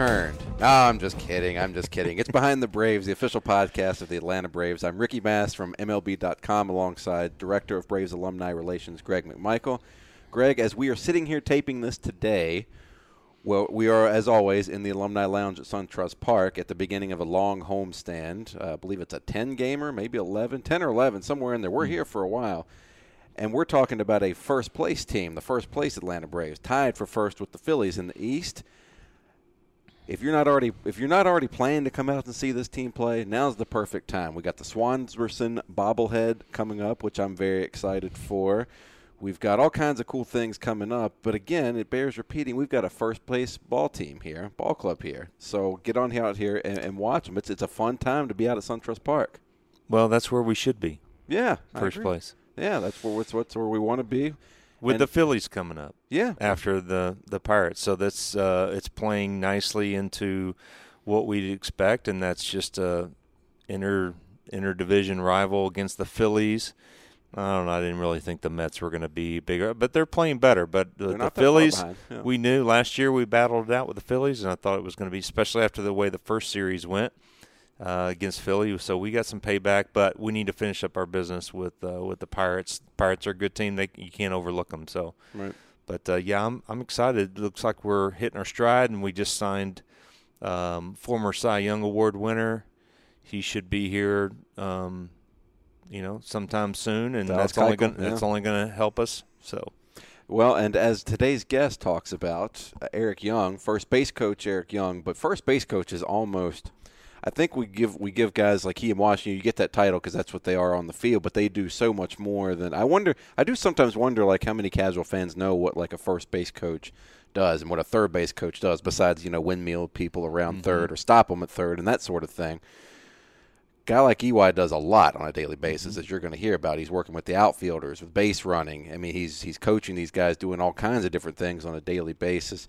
Returned. No, I'm just kidding. I'm just kidding. It's Behind the Braves, the official podcast of the Atlanta Braves. I'm Ricky Mass from MLB.com alongside Director of Braves Alumni Relations, Greg McMichael. Greg, as we are sitting here taping this today, well, we are, as always, in the Alumni Lounge at SunTrust Park at the beginning of a long homestand. Uh, I believe it's a 10 gamer, maybe 11, 10 or 11, somewhere in there. We're here for a while and we're talking about a first place team, the first place Atlanta Braves, tied for first with the Phillies in the East. If you're not already if you're not already planning to come out and see this team play, now's the perfect time. We got the Swanberson bobblehead coming up, which I'm very excited for. We've got all kinds of cool things coming up, but again, it bears repeating. We've got a first place ball team here, ball club here. So get on out here and, and watch them. It's it's a fun time to be out at SunTrust Park. Well, that's where we should be. Yeah, first place. Yeah, that's where that's, that's where we want to be. With And- the Phillies coming up, Yeah, after the the Pirates, so that's uh, it's playing nicely into what we'd expect, and that's just a inter interdivision rival against the Phillies. I don't know. I didn't really think the Mets were going to be bigger, but they're playing better. But the, the not that far Phillies, yeah. we knew last year we battled it out with the Phillies, and I thought it was going to be, especially after the way the first series went uh, against Philly. So we got some payback, but we need to finish up our business with uh, with the Pirates. Pirates are a good team; they you can't overlook them. So, right. but uh, yeah, I'm I'm excited. It looks like we're hitting our stride, and we just signed um, former Cy Young Award winner. He should be here, um, you know, sometime soon, and Dallas that's only going yeah. that's only going to help us. So. Well, and as today's guest talks about, uh, Eric Young, first base coach Eric Young, but first base coach is almost. I think we give we give guys like he in Washington, you get that title because that's what they are on the field, but they do so much more than I wonder. I do sometimes wonder like how many casual fans know what like a first base coach does and what a third base coach does, besides you know windmill people around mm-hmm. third or stop them at third and that sort of thing guy like EY does a lot on a daily basis, mm-hmm. as you're going to hear about. He's working with the outfielders, with base running. I mean, he's he's coaching these guys, doing all kinds of different things on a daily basis.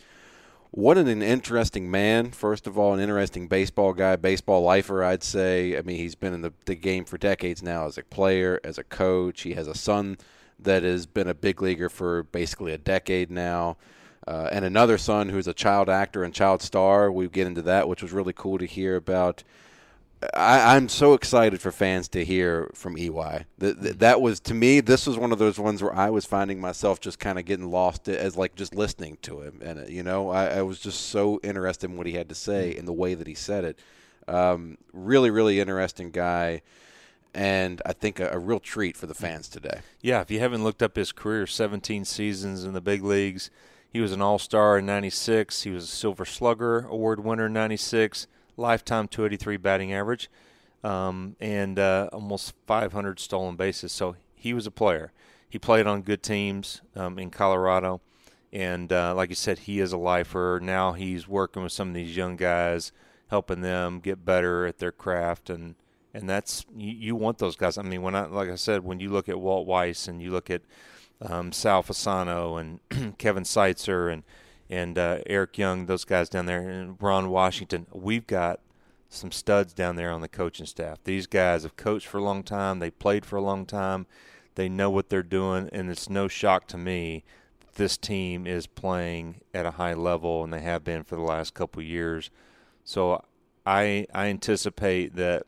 What an interesting man! First of all, an interesting baseball guy, baseball lifer, I'd say. I mean, he's been in the, the game for decades now as a player, as a coach. He has a son that has been a big leaguer for basically a decade now. Uh, and another son who's a child actor and child star. We get into that, which was really cool to hear about. I, I'm so excited for fans to hear from EY. That, that that was to me. This was one of those ones where I was finding myself just kind of getting lost as like just listening to him, and uh, you know, I, I was just so interested in what he had to say and the way that he said it. Um, really, really interesting guy, and I think a, a real treat for the fans today. Yeah, if you haven't looked up his career, 17 seasons in the big leagues. He was an All Star in '96. He was a Silver Slugger Award winner in '96. Lifetime 283 batting average, um, and uh, almost 500 stolen bases. So he was a player. He played on good teams um, in Colorado, and uh, like you said, he is a lifer. Now he's working with some of these young guys, helping them get better at their craft and and that's you, you want those guys. I mean, when I like I said, when you look at Walt Weiss and you look at um, Sal Fasano and Kevin Seitzer and and uh, Eric Young, those guys down there, and Ron Washington, we've got some studs down there on the coaching staff. These guys have coached for a long time. They played for a long time. They know what they're doing, and it's no shock to me that this team is playing at a high level, and they have been for the last couple years. So I I anticipate that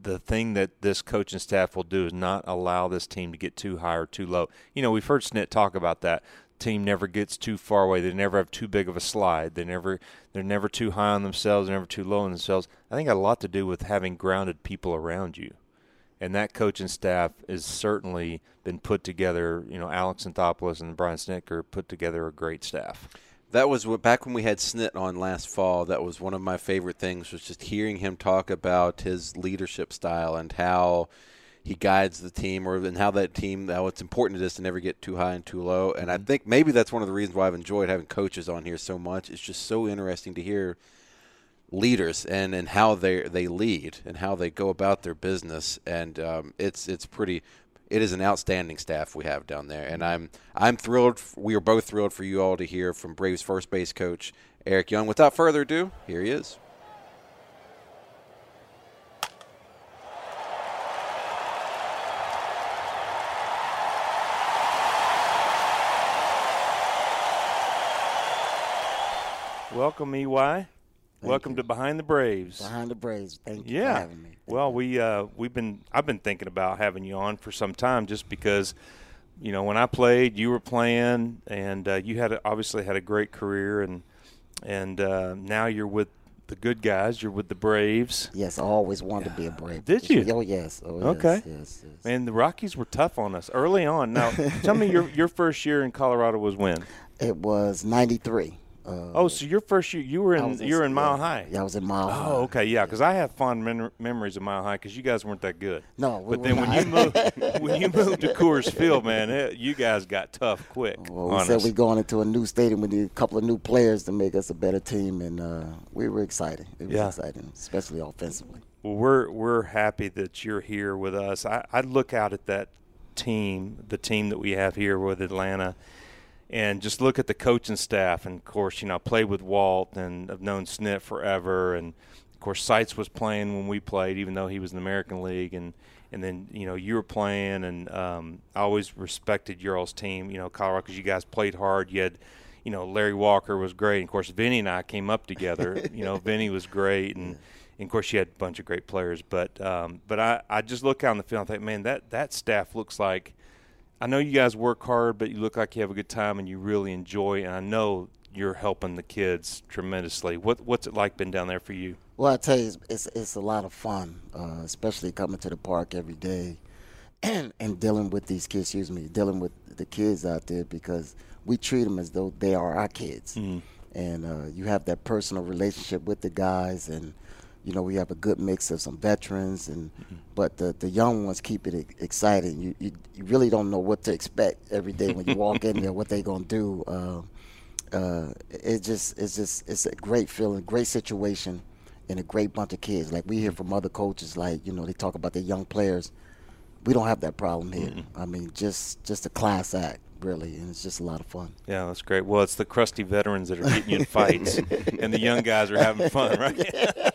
the thing that this coaching staff will do is not allow this team to get too high or too low. You know, we've heard Snit talk about that. Team never gets too far away. They never have too big of a slide. They never they're never too high on themselves. They're never too low on themselves. I think a lot to do with having grounded people around you, and that coaching staff has certainly been put together. You know, Alex Anthopoulos and Brian Snitker put together a great staff. That was what, back when we had Snit on last fall. That was one of my favorite things was just hearing him talk about his leadership style and how he guides the team, or and how that team how it's important to us to never get too high and too low. And I Mm-hmm. think maybe that's one of the reasons why I've enjoyed having coaches on here so much. It's just so interesting to hear leaders and, and how they they lead and how they go about their business. And um, it's it's pretty. It is an outstanding staff we have down there, and I'm I'm thrilled. We are both thrilled for you all to hear from Braves first base coach Eric Young. Without further ado, here he is. Welcome, EY. Welcome you. to Behind the Braves. Behind the Braves. Thank you Yeah. for having me. Well, we uh, we've been I've been thinking about having you on for some time, just because, you know, when I played, you were playing, and uh, you had a, obviously had a great career, and and uh, now you're with the good guys. You're with the Braves. Yes, I always wanted to be a Brave. Did you? Oh yes. Oh, yes, Okay. Yes. yes. Man, the Rockies were tough on us early on. Now, tell me your your first year in Colorado was when? It was '93. Uh, Oh, so your first year you were in you were in Mile yeah, High. Yeah, I was in Mile High. Oh, okay, yeah, because I have fond mem- memories of Mile High because you guys weren't that good. No, we but then when not. you moved when you moved to Coors Field, man, it, you guys got tough quick. Well, we on said we're going into a new stadium. We need a couple of new players to make us a better team, and uh, we were excited. It was Yeah. exciting, especially offensively. Well, we're we're happy that you're here with us. I, I look out at that team, the team that we have here with Atlanta, and just look at the coaching staff. And of course, you know, I played with Walt and I've known Snit forever. And of course, Seitz was playing when we played, even though he was in the American League. And and then you know you were playing, and um, I always respected your all's team. You know, Colorado, because you guys played hard. You had you know, Larry Walker was great. And of course, Vinny and I came up together. you know, Vinny was great, and, and of course, you had a bunch of great players. But um, but I, I just look out on the field and think, man, that that staff looks like. I know you guys work hard, but you look like you have a good time and you really enjoy. And I know you're helping the kids tremendously. What what's it like been down there for you? Well, I tell you, it's it's, it's a lot of fun, uh, especially coming to the park every day, and and dealing with these kids. Excuse me, dealing with the kids out there because we treat them as though they are our kids, and uh, you have that personal relationship with the guys, and you know we have a good mix of some veterans, and but the the young ones keep it exciting. You, you you really don't know what to expect every day when you walk in there, what they're gonna do. Uh, uh, it just it's just it's a great feeling, great situation, and a great bunch of kids. Like we hear from other coaches, like you know they talk about their young players. We don't have that problem here. I mean, just just a class act, really, and it's just a lot of fun. Yeah, that's great. Well, it's the crusty veterans that are getting you in fights, and the young guys are having fun, right?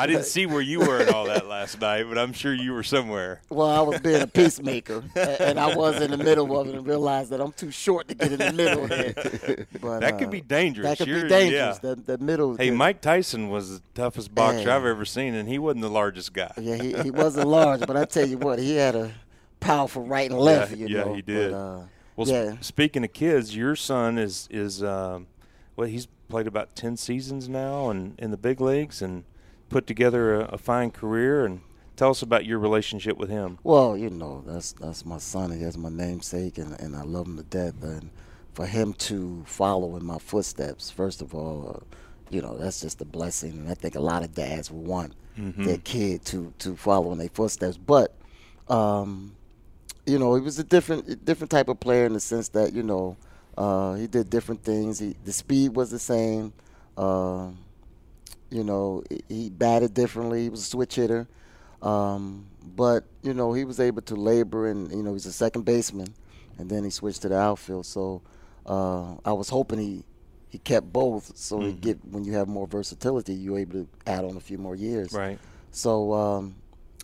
I didn't see where you were in all that last night, but I'm sure you were somewhere. Well, I was being a peacemaker, and I was in the middle of it, and realized that I'm too short to get in the middle there. But, That uh, could be dangerous. That could You're- be dangerous. yeah. The, the middle. Hey, the- Mike Tyson was the toughest boxer Hey. I've ever seen, and he wasn't the largest guy. Yeah, he, he wasn't large, but I tell you what, he had a powerful right and left. Yeah, you yeah, know. he did. But, uh, Well, yeah. sp- speaking of kids, your son is is um, well, he's played about ten seasons now, and in the big leagues, and put together a, a fine career. And tell us about your relationship with him. Well, you know, that's that's my son. He has my namesake, and, and I love him to death. And for him to follow in my footsteps, first of all, uh, you know, that's just a blessing. And I think a lot of dads would want their kid to to follow in their footsteps. But, um, you know, he was a different different type of player in the sense that you know uh, he did different things. He, the speed was the same. Um you know, he- batted differently. He was a switch hitter. Um, but, you know, he was able to labor and, you know, he's a second baseman. And then he switched to the outfield. So uh, I was hoping he, he kept both so he get when you have more versatility, you're able to add on a few more years. Right. So um,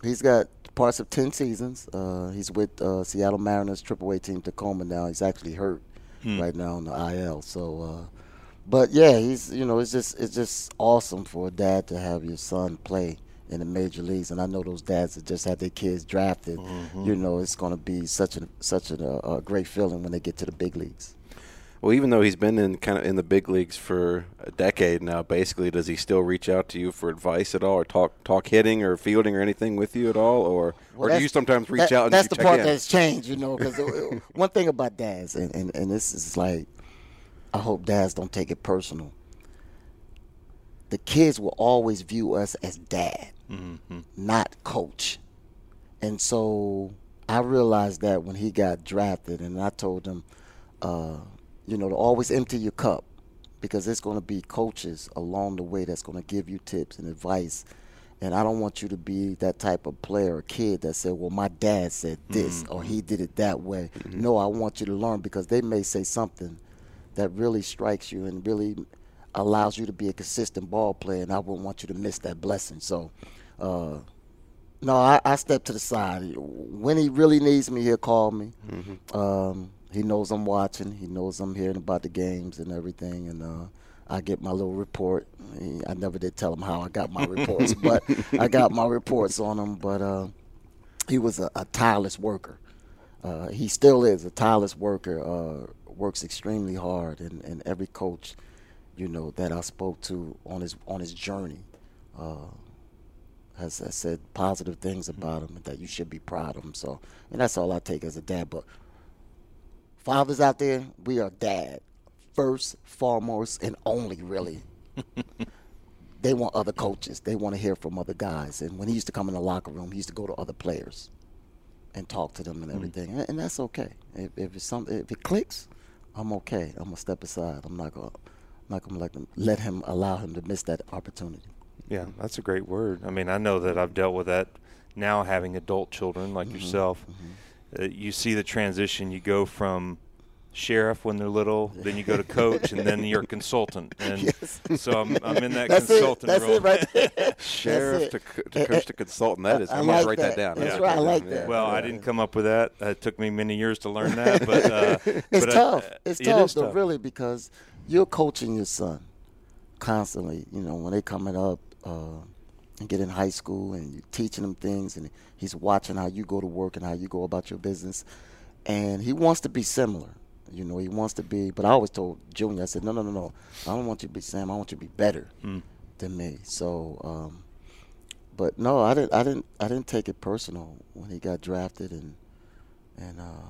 he's got parts of 10 seasons. Uh, he's with uh, Seattle Mariners AAA team Tacoma now. He's actually hurt right now on the IL. So, uh, but yeah, he's you know it's just it's just awesome for a dad to have your son play in the major leagues, and I know those dads that just had their kids drafted. Mm-hmm. You know, it's going to be such a such a, uh, a great feeling when they get to the big leagues. Well, even though he's been in kind of in the big leagues for a decade now, basically, does he still reach out to you for advice at all, or talk talk hitting or fielding or anything with you at all, or Well, or do you sometimes reach that- out and that's the part in? that's changed, you know. Because uh, uh, one thing about dads, and, and and this is like, I hope dads don't take it personal. The kids will always view us as dad, mm-hmm. not coach, and so I realized that when he got drafted, and I told him, uh, you know, to always empty your cup because there's going to be coaches along the way that's going to give you tips and advice. And I don't want you to be that type of player or kid that said, well, my dad said this or he mm-hmm. did it that way. Mm-hmm. No, I want you to learn because they may say something that really strikes you and really allows you to be a consistent ball player. And I wouldn't want you to miss that blessing. So, uh, no, I, I step to the side. When he really needs me, he'll call me. Um, he knows I'm watching. He knows I'm hearing about the games and everything, and uh, I get my little report. I never did tell him how I got my reports, but I got my reports on him. But uh, he was a, a tireless worker. Uh, he still is a tireless worker. Works extremely hard, and, and every coach, you know, that I spoke to on his on his journey. Uh, has, has said positive things about him and that you should be proud of him. So, and that's all I take as a dad. But fathers out there, we are dad first, foremost, and only really. they want other coaches. They want to hear from other guys. And when he used to come in the locker room, he used to go to other players and talk to them and everything. And, and that's okay. If, if it's some, if it clicks, I'm okay. I'm gonna step aside. I'm not gonna, I'm not gonna let them let him allow him to miss that opportunity. Yeah, that's a great word. I mean, I know that I've dealt with that now having adult children like Mm-hmm. yourself. Uh, you see the transition. You go from sheriff when they're little, then you go to coach, and then you're a consultant. And Yes. so I'm, I'm in that That's it. consultant That's role. it right there. Sheriff That's to, it. co- to coach to consultant. That is. I I'm gonna like write that, that. down. That's Yeah. right. I like Yeah. that. Well, I didn't come up with that. Uh, It took me many years to learn that, but uh, It's but, uh, tough. It's it tough, is though, really, because you're coaching your son constantly. You know, when they coming up uh, and get in high school, and you're teaching them things, and he's watching how you go to work and how you go about your business, and he wants to be similar. You know, he wants to be. But I always told Junior, I said, no, no, no, no. I don't want you to be Sam. I want you to be better than me. So. Um, but no, I didn't. I didn't. I didn't take it personal when he got drafted, and and uh,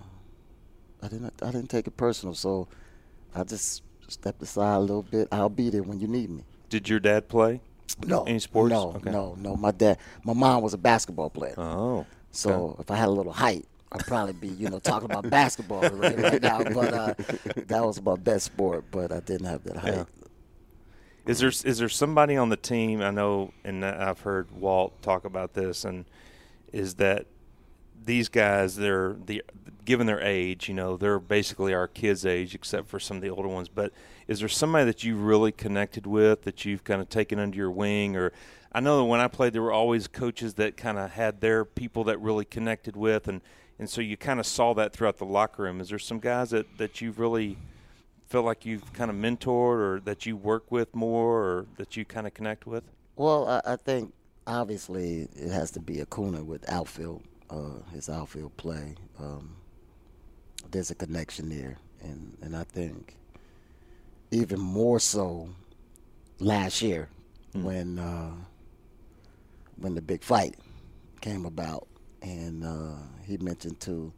I didn't. I didn't take it personal. So I just stepped aside a little bit. I'll be there when you need me. did your dad play? No, Any sports? No, Okay. no, no. My dad, my mom was a basketball player. Oh, So if I had a little height, I'd probably be, you know, talking about basketball right, right now. But uh, that was my best sport. But I didn't have that height. Yeah. Is there is there somebody on the team I know, and I've heard Walt talk about this, and is that these guys they're the given their age, you know, they're basically our kids' age, except for some of the older ones. But is there somebody that you really connected with that you've kind of taken under your wing, or I know that when I played, there were always coaches that kind of had their people that really connected with, and and so you kind of saw that throughout the locker room. Is there some guys that that you've really feel like you've kind of mentored or that you work with more or that you kind of connect with? Well, I, I think obviously it has to be a Acuna with outfield, uh, his outfield play. Um, there's a connection there, and and I think even more so last year when uh, when the big fight came about, and uh, he mentioned to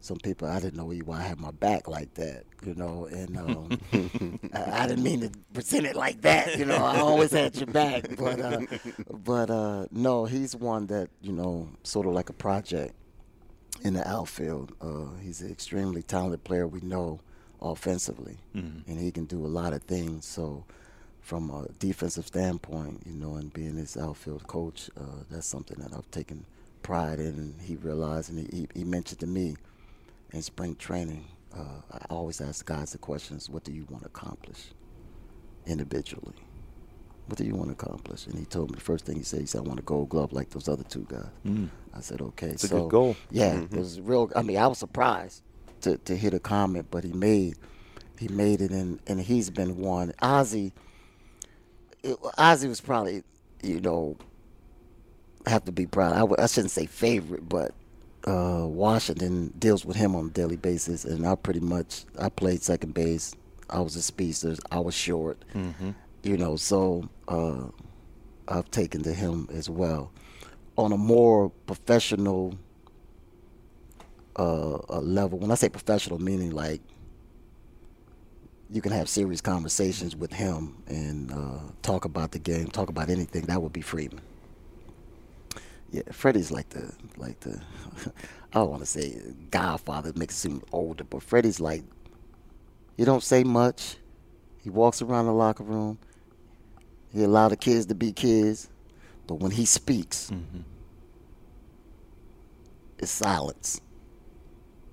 some people I didn't know why I had my back like that, you know, and um, I, I didn't mean to present it like that, you know. I always had your back, but uh, but uh, no, he's one that you know, sort of like a project in the outfield. Uh, he's an extremely talented player. We know offensively, and he can do a lot of things. So. From a defensive standpoint, you know, and being his outfield coach, uh, that's something that I've taken pride in. And he realized, and he, he, mentioned to me, in spring training, uh, I always ask guys the questions: What do you want to accomplish individually? What do you want to accomplish? And he told me the first thing he said, he said, "I want a Gold Glove like those other two guys." I said, "Okay." It's a so good goal. yeah, it was real. I mean, I was surprised to to hear the comment, but he made he made it, and and he's been one. Ozzie, it, Ozzie was probably you know have to be proud. I w- I shouldn't say favorite, but uh, Washington deals with him on a daily basis, and I pretty much I played second base. I was a speedster. I was short. Mm-hmm. You know, so uh, I've taken to him as well. On a more professional uh, level, when I say professional, meaning like you can have serious conversations with him and uh, talk about the game, talk about anything. That would be Freeman. Yeah, Freddie's like the like the I don't want to say Godfather makes it seem older, but Freddie's like he don't say much. He walks around the locker room. He allow the kids to be kids, but when he speaks, Mm-hmm. it's silence,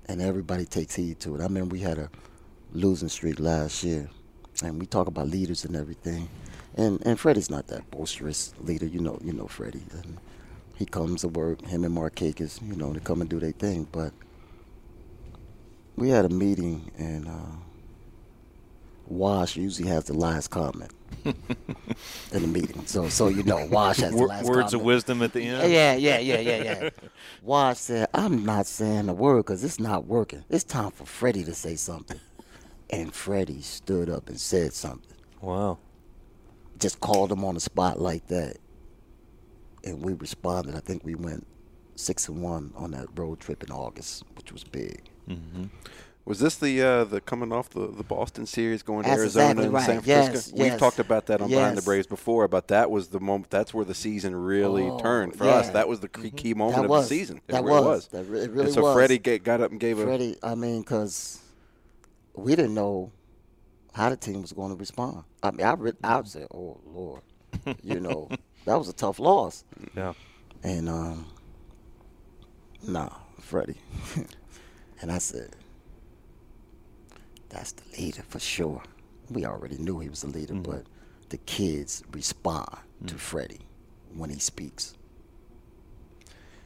and everybody takes heed to it. I remember we had a losing streak last year, and we talk about leaders and everything, and and Freddie's not that boisterous leader. You know, you know Freddie. And he comes to work. Him and Markakis, you know, they come and do their thing. But we had a meeting, and uh, Wash usually has the last comment in the meeting. So, so you know, Wash has the last words comment. of wisdom at the end. Yeah, yeah, yeah, yeah, yeah. Wash said, I'm not saying a word because it's not working. It's time for Freddie to say something. And Freddie stood up and said something. Wow. Just called him on the spot like that. And we responded. I think we went six and one on that road trip in August, which was big. Mm-hmm. Was this the uh, the coming off the, the Boston series going to That's Arizona exactly and right. San Francisco? yes. We've talked about that on Behind the Braves before, but that was the moment. That's where the season really Oh, turned for us. That was the key, key moment of was. the season. It That really was. That re- it really and so was. Freddie got up and gave a. Freddie, I mean, because we didn't know how the team was going to respond. I mean, I, re- I said, oh, Lord. you know, that was a tough loss. Yeah. And um, nah, Freddie. and I said, that's the leader for sure. We already knew he was the leader, but the kids respond to Freddie when he speaks.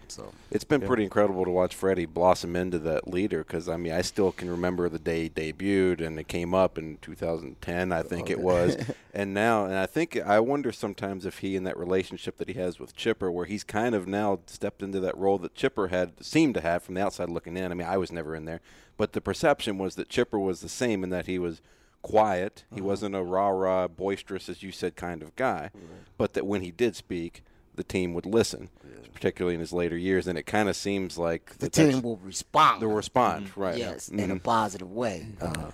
So It's been pretty incredible to watch Freddie blossom into that leader because I mean I still can remember the day he debuted and it came up in 2010 I think it was. And now and I think I wonder sometimes if he in that relationship that he has with Chipper where he's kind of now stepped into that role that Chipper had seemed to have from the outside looking in. I mean I was never in there but the perception was that Chipper was the same in that he was quiet. He uh-huh. wasn't a rah rah boisterous as you said kind of guy but that when he did speak the team would listen, particularly in his later years. And it kind of seems like the team will respond. the respond, right? Yes, in a Mhm. positive way. Uh,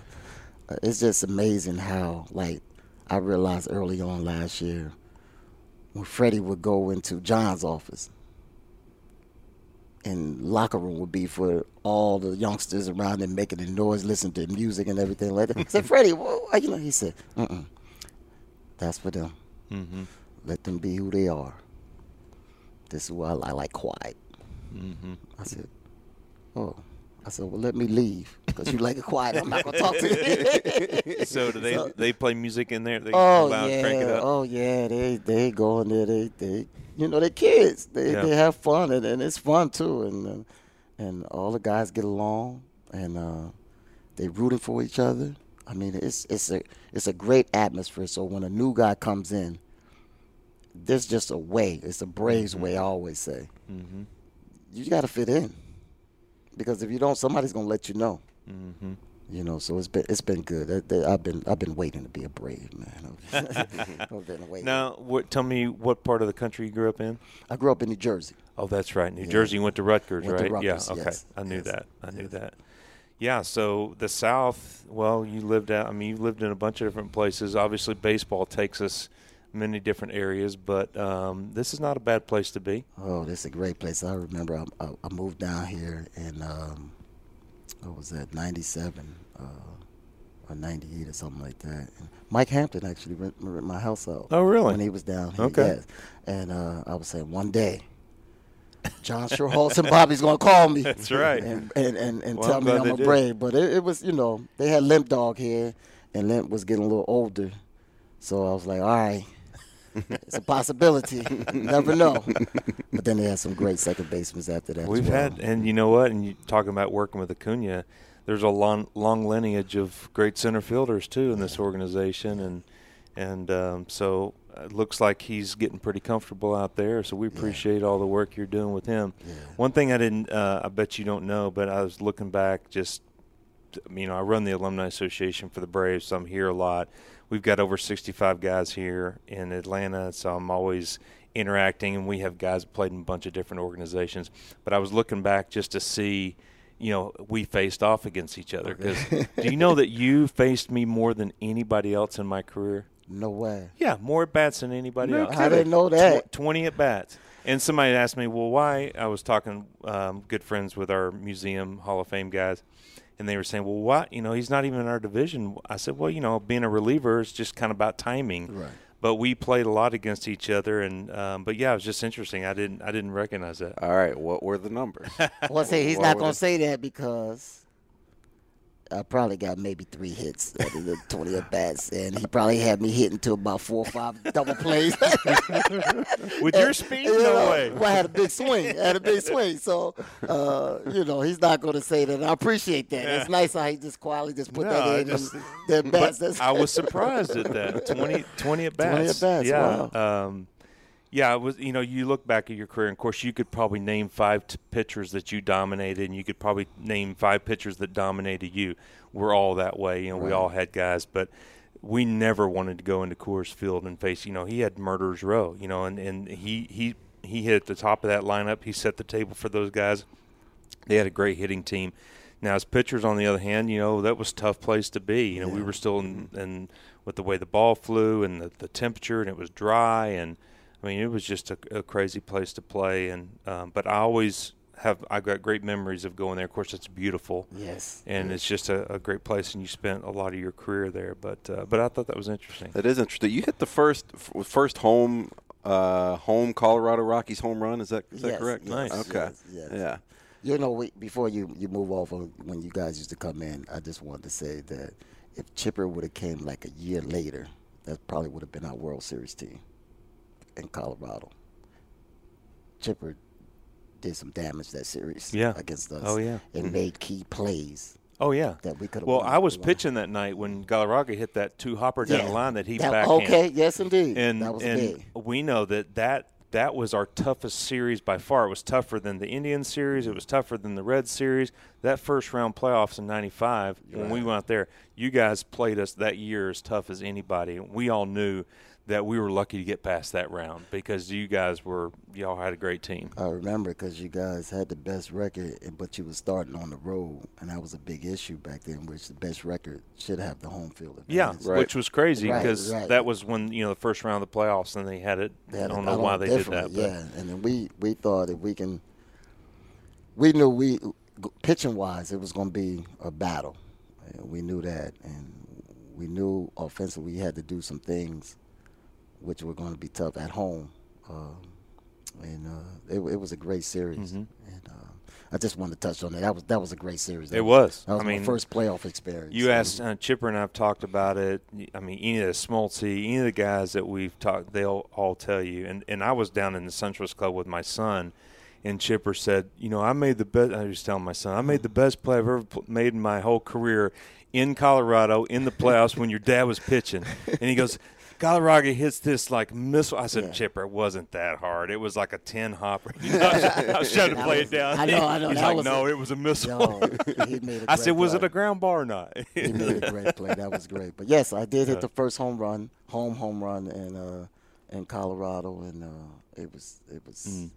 uh, it's just amazing how, like, I realized early on last year when Freddie would go into John's office, and locker room would be for all the youngsters around him making the noise, listening to music and everything like that. I said, Freddie, wha- you know, he said, Mm-mm, that's for them. Mm-hmm. Let them be who they are. This is why I, I like quiet. Mm-hmm. I said, "Oh." I said, "Well, let me leave because you like it quiet. I'm not gonna talk to you." So do they So- they play music in there? They oh loud, yeah, crank it up. oh yeah. They they go in there. They they you know they kids. They Yeah. they have fun and, and it's fun too. And uh, and all the guys get along and uh, they rooting for each other. I mean, it's it's a it's a great atmosphere. So when a new guy comes in, there's just a way. It's a Braves way. I always say. Mm-hmm. you got to fit in because if you don't, somebody's gonna let you know. Mm-hmm. You know, so it's been it's been good. I've been I've been waiting to be a brave man. I've been waiting. Now, what? Tell me what part of the country you grew up in? I grew up in New Jersey. Oh, that's right. New Yeah. Jersey went to Rutgers, Went to right? Rutgers, yeah. Okay. yes, I knew yes, that. I knew yes. that. Yeah. So the South. Well, you lived out. I mean, you lived in a bunch of different places. Obviously, baseball takes us many different areas, but um, this is not a bad place to be. Oh, this is a great place. I remember I, I, I moved down here in um, what was that, '97 uh, or '98 or something like that. And Mike Hampton actually rent, rent my house out. Oh, really? When he was down here. Okay. Yes. And uh, I was saying one day. John Schuerholz and Bobby's gonna call me. That's right. And and, and, and Well, tell I'm me I'm a brave. But it, it was, you know, they had Limp Dog here, and Limp was getting a little older, so I was like, all right, it's a possibility. Never know. But then they had some great second basemen after that. We've well. had, and you know what? And you talking about working with Acuna, there's a long, long lineage of great center fielders too in this organization, and and um, so it looks like he's getting pretty comfortable out there. So we appreciate all the work you're doing with him. Yeah. One thing I didn't, uh, I bet you don't know, but I was looking back just, you know, I run the Alumni Association for the Braves, so I'm here a lot. We've got over 65 guys here in Atlanta, so I'm always interacting, and we have guys that played in a bunch of different organizations. But I was looking back just to see, you know, we faced off against each other. Because do you know that you faced me more than anybody else in my career? No way. Yeah, more at bats than anybody else. I didn't know that. Tw- 20 at bats. And somebody asked me, well, why? I was talking, um, good friends with our museum Hall of Fame guys, and they were saying, well, what? You know, he's not even in our division. I said, well, you know, being a reliever is just kind of about timing. Right. But we played a lot against each other, and um, but yeah, it was just interesting. I didn't I didn't recognize that. All right, what were the numbers? Well, see, he's What not gonna say that because I probably got maybe three hits out of the 20 at bats, and he probably had me hitting to about four or five double plays. With your speed, You no know, way. Well, I had a big swing. I had a big swing. So, uh, you know, he's not going to say that. I appreciate that. It's nice how he just quietly just put No, that in. just- and bats. I was surprised at that 20, 20 at 20 bats. at bats, Yeah. Um, yeah, it was. You know, you look back at your career, and of course, you could probably name five t- pitchers that you dominated, and you could probably name five pitchers that dominated you. We're all that way. You know, we all had guys, but we never wanted to go into Coors Field and face. You know, he had murderers row. You know, and and he he he hit at the top of that lineup. He set the table for those guys. They had a great hitting team. Now, as pitchers, on the other hand, you know that was a tough place to be. You know, we were still in, in with the way the ball flew and the, the temperature, and it was dry, and I mean, it was just a, a crazy place to play. And um, but I always have I've got great memories of going there. Of course, it's beautiful, yes. and it's just a, a great place, and you spent a lot of your career there. But uh, but I thought that was interesting. That is interesting. You hit the first f- first home uh, home Colorado Rockies home run. Is that is that correct? yes, Nice. Okay. yes, yes. Yeah. You know, we, before you, you move off of when you guys used to come in, I just wanted to say that if Chipper would have came like a year later, that probably would have been our World Series team in Colorado. Chipper did some damage that series Yeah. against us. Oh, yeah. And mm-hmm. made key plays Oh yeah. that we could have Well, I was pitching that night when Galarraga hit that two hopper down the line that he backhanded. Okay, yes indeed. and that was and we know that that that was our toughest series by far. It was tougher than the Indian series. It was tougher than the Red series. That first round playoffs in '95, when we went out there, you guys played us that year as tough as anybody. We all knew that we were lucky to get past that round because you guys were y'all had a great team. I remember because you guys had the best record, eh, but you were starting on the road, and that was a big issue back then. Which the best record should have the home field advantage. Yeah, Right. which was crazy because right. that was when you know the first round of the playoffs, and they had it. They I had it don't know why they did that. differently, But Yeah, and then we we thought if we can, we knew we pitching wise it was going to be a battle. We knew that, and we knew offensively we had to do some things, which were going to be tough at home. Um, and uh, it, it was a great series, and uh, I just wanted to touch on that. That was that was a great series. That It was. That was I my mean, first playoff experience. You asked uh, Chipper and I've talked about it. I mean, any of the Smoltz, any of the guys that we've talked, they'll all tell you. And and I was down in the Centralist Club with my son, and Chipper said, you know, I made the best. I was telling my son, I made the best play I've ever made in my whole career in Colorado in the playoffs when your dad was pitching. And he goes. Galarraga hits this like missile. I said, Yeah. Chipper, it wasn't that hard. It was like a 10 hopper. You know, I, was, trying to play was- it down. I know, I know, He's that like, no, a- it was a missile. No, he made a I said, was it a ground bar or not? he made a great play. That was great. But yes, I did hit the first home run, home home run in uh, in Colorado, and uh, it was it was Mm.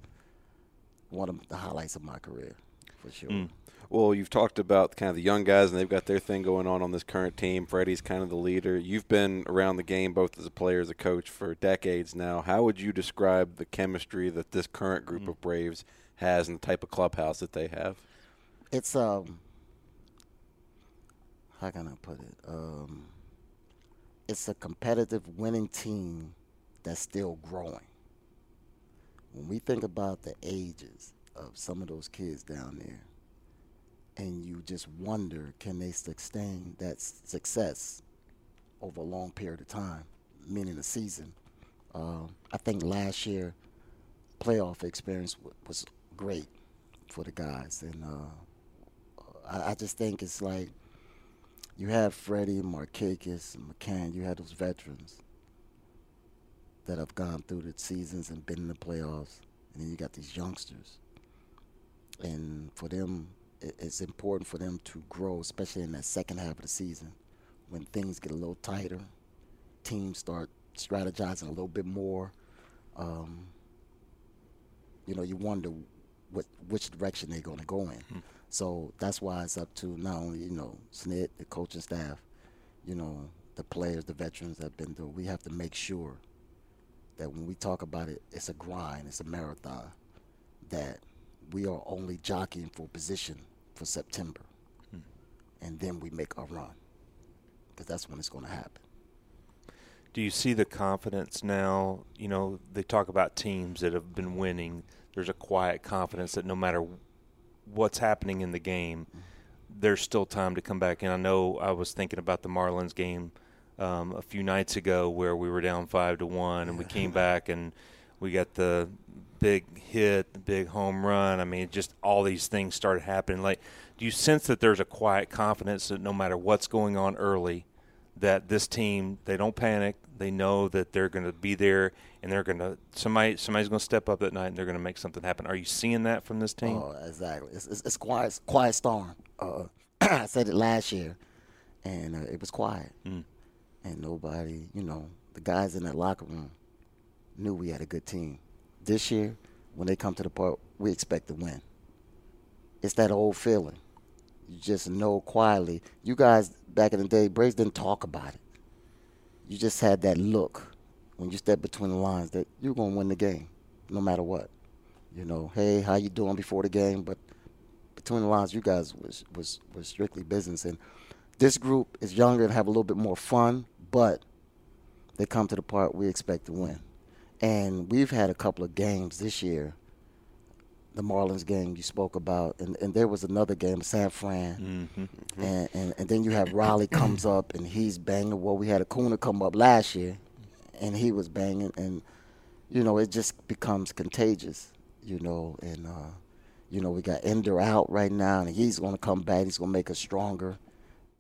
one of the highlights of my career for sure. Mm. Well, you've talked about kind of the young guys, and they've got their thing going on on this current team. Freddie's kind of the leader. You've been around the game both as a player, as a coach for decades now. How would you describe the chemistry that this current group of Braves has and the type of clubhouse that they have? It's um, how can I put it? Um, it's a competitive, winning team that's still growing. When we think about the ages of some of those kids down there, and you just wonder, can they sustain that success over a long period of time, meaning a season? Um, I think last year playoff experience w- was great for the guys, and uh, I, I just think it's like you have Freddie, Markakis, McCann. You had those veterans, that have gone through the seasons and been in the playoffs, and then you got these youngsters. And for them, it's important for them to grow, especially in that second half of the season, when things get a little tighter, teams start strategizing a little bit more. Um, you know, you wonder what which direction they're going to go in. Mm-hmm. So that's why it's up to not only you know SNIT, the coaching staff, you know, the players, the veterans that have been through. We have to make sure that when we talk about it, it's a grind, it's a marathon. That we are only jockeying for position for September, hmm. and then we make our run, because that's when it's going to happen. Do you see the confidence now? You know, they talk about teams that have been winning. There's a quiet confidence that no matter what's happening in the game, mm-hmm. there's still time to come back. And I know I was thinking about the Marlins game um, a few nights ago where we were down five to one, and we came back and we got the big hit, the big home run. I mean, just all these things started happening. Like, do you sense that there's a quiet confidence that no matter what's going on early, that this team they don't panic. They know that they're going to be there, and they're going to somebody somebody's going to step up that night, and they're going to make something happen. Are you seeing that from this team? Oh, exactly. It's, it's, it's quiet, quiet storm. Uh, I said it last year, and uh, it was quiet, mm. and nobody, you know, the guys in that locker room knew we had a good team this year, when they come to the park, we expect to win. It's that old feeling. You just know quietly. You guys back in the day, Braves didn't talk about it. You just had that look when you step between the lines that you're gonna win the game, no matter what. You know, hey, how you doing before the game? But between the lines, you guys was was was strictly business. And this group is younger and have a little bit more fun, but they come to the part we expect to win. And we've had a couple of games this year. The Marlins game you spoke about, and, and there was another game, San Fran, mm-hmm. mm-hmm. And, and and then you have Riley comes up and he's banging. Well, we had Acuna come up last year, and he was banging, and you know it just becomes contagious, you know. And uh, you know we got Ender out right now, and he's going to come back. He's going to make us stronger,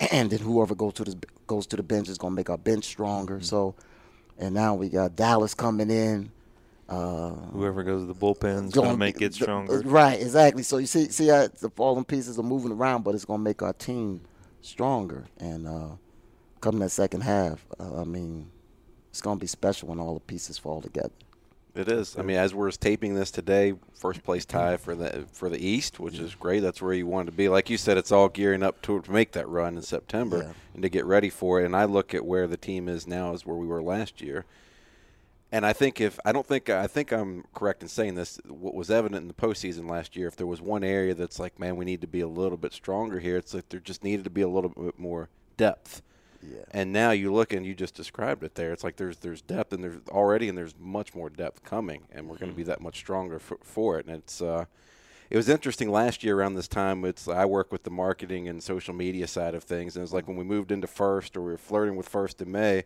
and then whoever goes to the goes to the bench is going to make our bench stronger. Mm-hmm. So and now we got Dallas coming in. Uh, Whoever goes to the bullpen is going to make it stronger. Right, exactly. So you see, see how the falling pieces are moving around, but it's going to make our team stronger. And uh, come that second half, uh, I mean, it's going to be special when all the pieces fall together. It is. I mean, as we're taping this today, first place tie for the for the East, which is great. That's where you want to be. Like you said, it's all gearing up to, to make that run in September yeah. and to get ready for it. And I look at where the team is now is where we were last year. And I think if I don't think I think I'm correct in saying this, what was evident in the postseason last year, if there was one area that's like, man, we need to be a little bit stronger here, it's like there just needed to be a little bit more depth yeah. And now you look and you just described it there. It's like there's there's depth and there's already and there's much more depth coming, and we're going to be mm-hmm. that much stronger for, for it. And it's uh, it was interesting last year around this time. It's I work with the marketing and social media side of things, and it's like when we moved into first or we were flirting with first in May.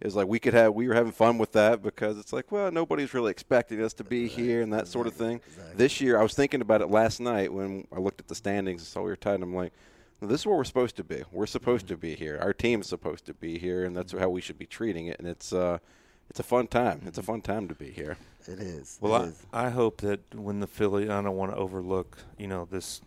It's like we could have we were having fun with that because it's like well nobody's really expecting us to be here and that sort of thing. Exactly. This year I was thinking about it last night when I looked at the standings and saw we were tied. And I'm like this is where we're supposed to be. We're supposed to be here. Our team's supposed to be here, and that's how we should be treating it. And it's uh, it's a fun time. It's a fun time to be here. It is. Well, it I, is. I hope that when the Philly, I don't want to overlook, you know, this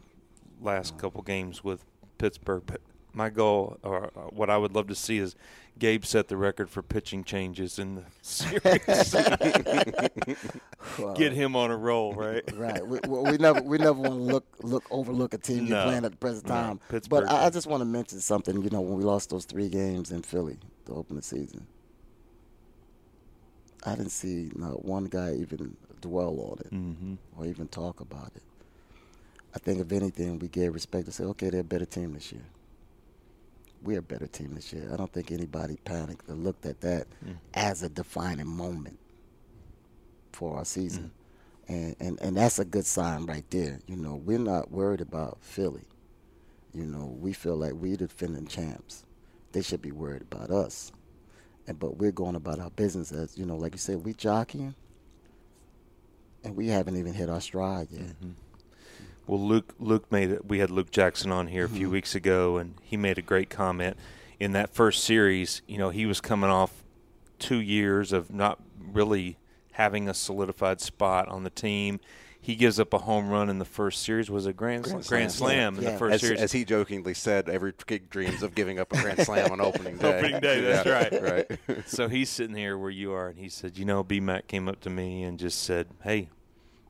last couple games with Pittsburgh, but my goal, or uh, what I would love to see, is Gabe set the record for pitching changes in the series. Get him on a roll, right? Right. We, we never we never want to look look overlook a team no. you're playing at the present time. No, but I, I, just want to mention something. You know, when we lost those three games in Philly to open the season, I didn't see not one guy even dwell on it mm-hmm. or even talk about it. I think if anything, we gave respect to say, okay, they're a better team this year we're a better team this year. I don't think anybody panicked or looked at that mm. as a defining moment for our season. Mm. And, and and that's a good sign right there. You know, we're not worried about Philly. You know, we feel like we're defending champs. They should be worried about us. And but we're going about our business as, you know, like you said, we jockeying and we haven't even hit our stride yet. Mm-hmm. Well, Luke Luke made it. We had Luke Jackson on here a few mm-hmm. weeks ago, and he made a great comment. In that first series, you know, he was coming off two years of not really having a solidified spot on the team. He gives up a home run in the first series. Was a grand, grand, grand slam, Yeah, in yeah. the first As, series. as he jokingly said, every kid dreams of giving up a grand slam on opening day. Opening day, that's Yeah, right. Right. so he's sitting here where you are, and he said, "You know, B Mac came up to me and just said, "Hey,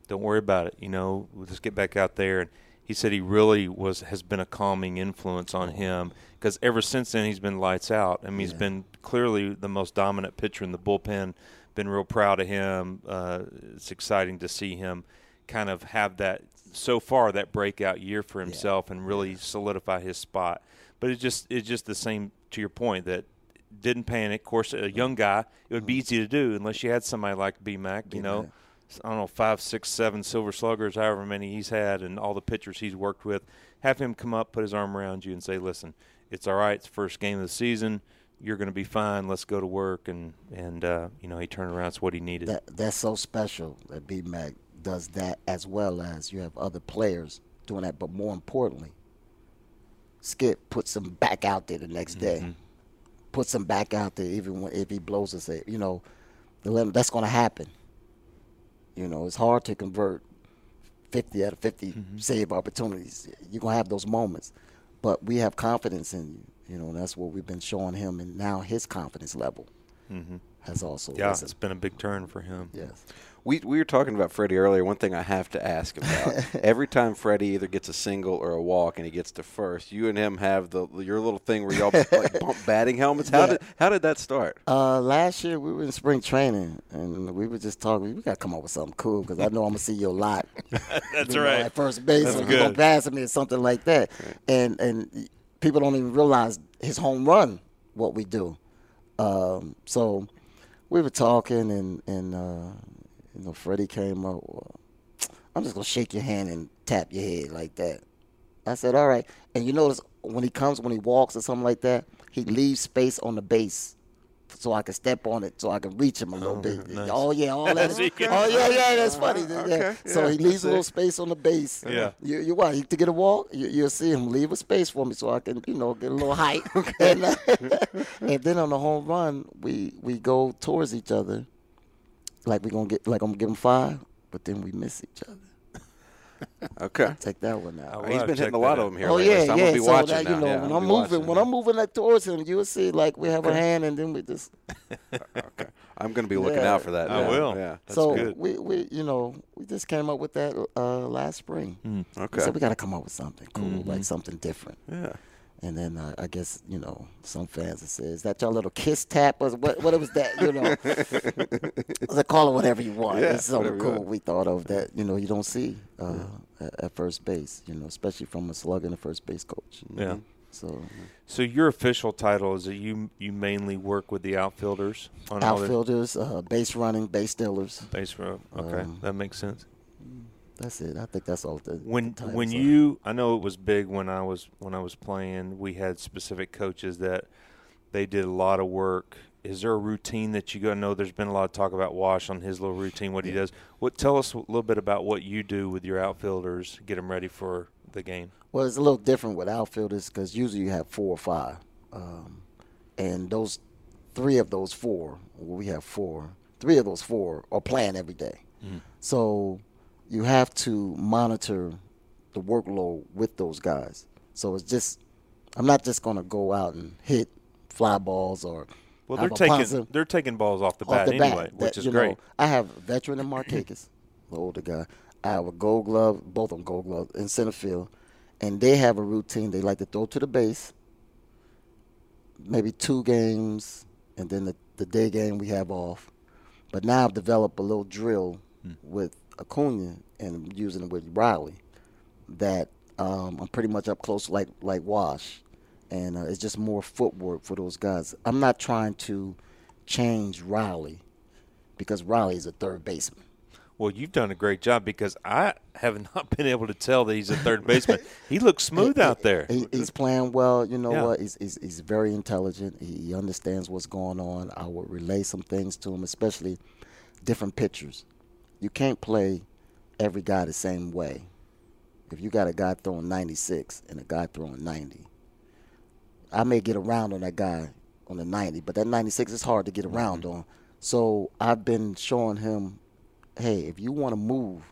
don't worry about it. You know, we'll just get back out there." And he said he really was has been a calming influence on him because ever since then he's been lights out. I mean, he's Yeah. been clearly the most dominant pitcher in the bullpen. Been real proud of him. Uh, it's exciting to see him kind of have that so far that breakout year for himself and really solidify his spot. But it's just it's just the same to your point that didn't panic. Of course, a young guy, it would be easy to do unless you had somebody like B Mac, you know, I don't know, five, six, seven silver sluggers, however many he's had, and all the pitchers he's worked with. Have him come up, put his arm around you, and say, "Listen, it's all right. It's the first game of the season. You're going to be fine. Let's go to work." And and uh, you know, he turned around. It's what he needed. That that's so special that B Mac does that as well as you have other players doing that. But more importantly, Skip puts them back out there the next day. Puts them back out there even when, if he blows us. You know, the limit, that's going to happen. You know, it's hard to convert 50 out of 50 mm-hmm. save opportunities. You're going to have those moments. But we have confidence in you. You know, and that's what we've been showing him. And now his confidence level has also yeah, risen. it's been a big turn for him. Yes. We, we were talking about Freddie earlier. One thing I have to ask about: every time Freddie either gets a single or a walk, and he gets to first, you and him have the your little thing where y'all like bump batting helmets. How Yeah. did how did that start? Uh, last year we were in spring training and we were just talking. We got to come up with something cool because I know I'm gonna see you a lot. That's you know, right. At first base, That's or you gonna good. pass me or something like that. And and people don't even realize his home run. What we do. Um, so we were talking and and uh, you know Freddie came up. I'm just gonna shake your hand and tap your head like that. I said, all right. And you notice when he comes, when he walks or something like that, he leaves space on the base so I can step on it, so I can reach him a little bit. nice. Oh yeah, all that. So oh yeah, yeah, that's funny. Okay, Yeah. So yeah, he leaves a little it. space on the base. Yeah. You, you're right. To get a walk, you, you'll see him leave a space for me, so I can, you know, get a little height. and, uh, and then on the home run, we we go towards each other, like we gonna get, like I'm gonna give him five, but then we miss each other. Okay, Take that one out. Oh, he's Well, been hitting a lot that of them here. Oh lately, yeah, so I'm yeah. gonna be so watching that, you now. know, Yeah, when I'll I'm moving, when now. I'm moving like towards him, you'll see like we have a hand, and then we just. Okay, I'm gonna be looking Yeah. out for that. I now. will. Yeah. That's so good. we, we, you know, we just came up with that uh, last spring. Okay. So we got to come up with something cool, Mm-hmm. like something different. Yeah. And then uh, I guess you know some fans will say, "Is that your little kiss tap? Or what? What was that? You know, so call it whatever you want. Yeah, it's something cool want. we thought of that you know you don't see uh, at, at first base. You know, especially from a slugger and a first base coach. Yeah. So So your official title is that you you mainly work with the outfielders on outfielders, uh, base running, base stealers. base row. Okay, Um, that makes sense. That's it. I think that's all. The, when the when titles are. you I know it was big when I was when I was playing. We had specific coaches that they did a lot of work. Is there a routine that you go? know there's been a lot of talk about Wash on his little routine, what he does. What tell us a little bit about what you do with your outfielders, get them ready for the game. Well, it's a little different with outfielders because usually you have four or five, um, and those three of those four, well, we have four. Three of those four are playing every day, so you have to monitor the workload with those guys. So it's just, I'm not just gonna go out and hit fly balls or. Well, they're taking positive- they're taking balls off the off bat the anyway, bat, which that, is great. Know, I have a veteran in Markakis, the older guy. I have a gold glove, both of them gold Glove in center field, and they have a routine. They like to throw to the base, maybe two games, and then the, the day game we have off. But now I've developed a little drill with Acuna and using it with Riley that um, I'm pretty much up close like like Wash, and uh, it's just more footwork for those guys. I'm not trying to change Riley because Riley is a third baseman. Well, you've done a great job because I have not been able to tell that he's a third baseman. he looks smooth out there. He, he's playing well. You know Yeah. what? He's, he's he's very intelligent. He, he understands what's going on. I will relay some things to him, especially different pitchers. You can't play every guy the same way. If you got a guy throwing 96 and a guy throwing 90, I may get around on that guy on the 90, but that 96 is hard to get mm-hmm. around on. So I've been showing him, hey, if you want to move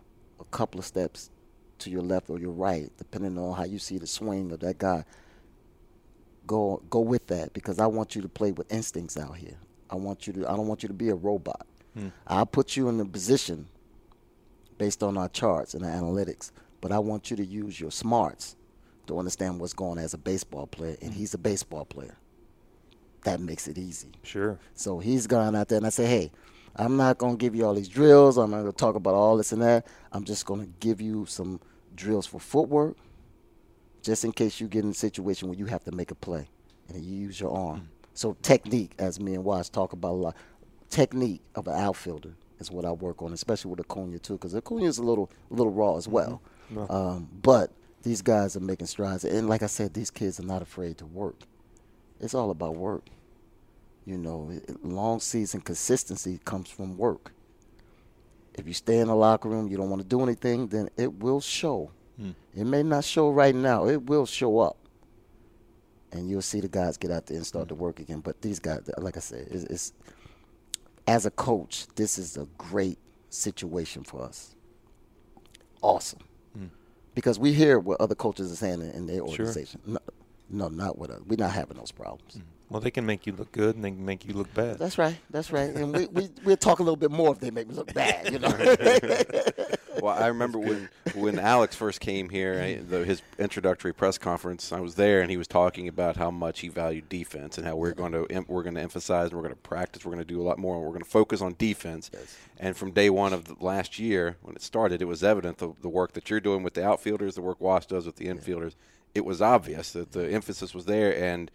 a couple of steps to your left or your right, depending on how you see the swing of that guy, go go with that because I want you to play with instincts out here. I want you to. I don't want you to be a robot. Hmm. I'll put you in a position based on our charts and our analytics, but I want you to use your smarts to understand what's going on as a baseball player, and mm. he's a baseball player. That makes it easy. Sure. So he's gone out there, and I say, hey, I'm not going to give you all these drills. I'm not going to talk about all this and that. I'm just going to give you some drills for footwork, just in case you get in a situation where you have to make a play and you use your arm. Mm. So technique, as me and Wash talk about a lot, technique of an outfielder is what I work on, especially with Acuna too, because Acuna is a little, a little raw as mm-hmm. well. Um, but these guys are making strides, and like I said, these kids are not afraid to work. It's all about work. You know, long season consistency comes from work. If you stay in the locker room, you don't want to do anything, then it will show. Hmm. It may not show right now. It will show up, and you'll see the guys get out there and start to work again. But these guys, like I said, it's, it's as a coach, this is a great situation for us. Awesome, because we hear what other coaches are saying in, their organization. No, no, not with us. We're not having those problems. Mm. Well, they can make you look good and they can make you look bad. That's right. That's right. And we, we, we'll talk a little bit more if they make me look bad, you know. Well, I remember when when Alex first came here, I- the, his introductory press conference. I was there, and he was talking about how much he valued defense and how we're going to we're going to emphasize, and we're going to practice, we're going to do a lot more, and we're going to focus on defense. And from day one of the last year, when it started, it was evident the, the work that you're doing with the outfielders, the work Wash does with the infielders. It was obvious that the emphasis was there, and